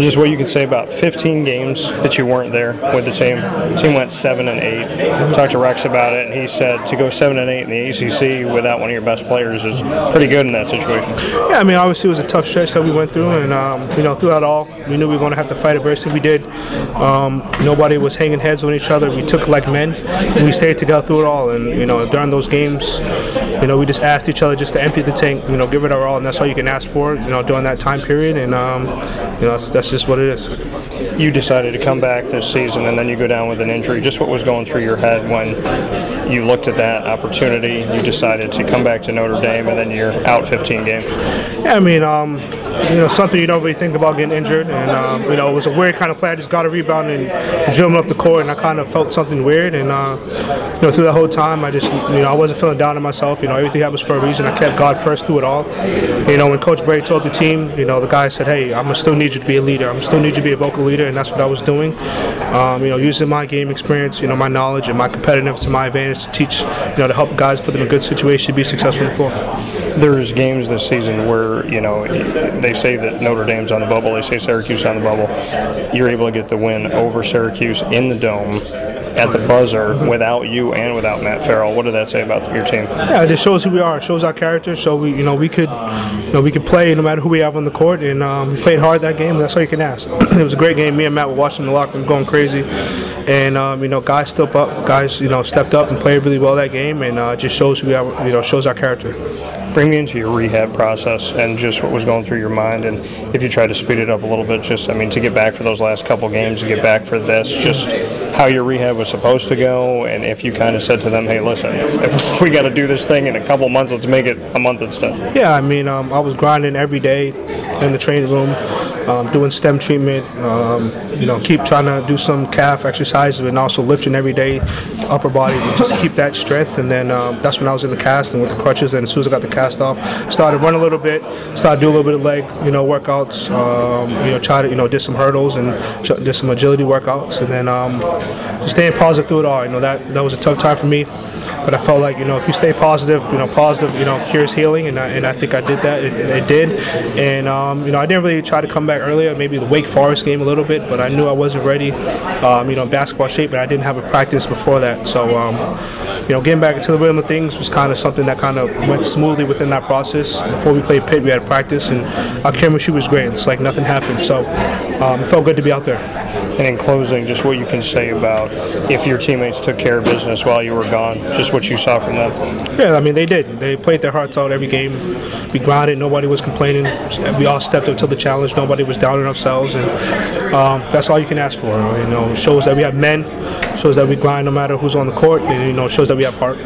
just what you could say about 15 games that you weren't there with the team. The team went seven and eight. Talked to Rex about it, and he said to go seven and eight in the ACC without one of your best players is pretty good in that situation. Yeah, I mean, obviously it was a tough stretch that we went through, and um, you know, throughout all, we knew we were going to have to fight adversity. We did. Um, nobody was hanging heads on each other. We took like men, we stayed together through it all. And you know, during those games, you know, we just asked each other just to empty the tank, you know, give it our all, and that's all you can ask for, you know, during that time period. And um, you know, that's, that's just what it is. You decided to come back this season, and then you go down with an injury. Just what was going through your head when you looked at that opportunity? You decided to come back to Notre Dame, and then you're out 15 games. Yeah, I mean, um, you know, something you don't really think about getting injured, and um, you know, it was a weird kind of play. I just got a rebound and dribbling up the court, and I kind of felt something weird, and uh, you know, through the whole time, I just, you know, I wasn't feeling down on myself. You know, everything happens for a reason. I kept God first through it all. You know, when Coach Brey told the team, you know, the guy said, "Hey, I'm gonna still need you to be a leader. I'm still need you to be a vocal leader," and that's what I was doing. Um, you know, using my game experience, you know, my knowledge and my competitiveness to my advantage to teach, you know, to help guys put them in a good situation to be successful in the floor. There's games this season where you know they say that Notre Dame's on the bubble. They say Syracuse on the bubble. You're able to get the win over Syracuse in the dome at the buzzer without you and without Matt Farrell. What did that say about your team? Yeah, it just shows who we are. It shows our character. So we, you know, we could, you know, we could play no matter who we have on the court, and um, we played hard that game. That's all you can ask. it was a great game. Me and Matt were watching the locker room going crazy, and um, you know, guys stepped up. Guys, you know, stepped up and played really well that game, and uh, just shows who we are. You know, shows our character. Bring me into your rehab process and just what was going through your mind, and if you try to speed it up a little bit, just I mean, to get back for those last couple games, to get back for this, just how your rehab was supposed to go, and if you kind of said to them, "Hey, listen, if we got to do this thing in a couple months, let's make it a month instead." Yeah, I mean, um, I was grinding every day in the training room, um, doing stem treatment. Um, you know, keep trying to do some calf exercises, and also lifting every day, upper body, to just keep that strength. And then um, that's when I was in the cast and with the crutches. And as soon as I got the cast off, started running a little bit, started doing a little bit of leg, you know, workouts. Um, you know, try to you know did some hurdles and did some agility workouts, and then um, just staying positive through it all. You know, that that was a tough time for me. But I felt like you know if you stay positive, you know positive, you know cures healing, and I, and I think I did that. It, it did, and um, you know I didn't really try to come back earlier. Maybe the Wake Forest game a little bit, but I knew I wasn't ready. Um, you know, in basketball shape, but I didn't have a practice before that. So um, you know, getting back into the rhythm of things was kind of something that kind of went smoothly within that process. Before we played Pitt, we had practice, and our chemistry was great. It's like nothing happened. So um, it felt good to be out there. And in closing, just what you can say about if your teammates took care of business while you were gone, just what you saw from them. Yeah, I mean they did. They played their hearts out every game. We grinded. Nobody was complaining. We all stepped up to the challenge. Nobody was doubting ourselves, and um, that's all you can ask for. You know, shows that we have men. Shows that we grind no matter who's on the court, and you know, shows that we have heart.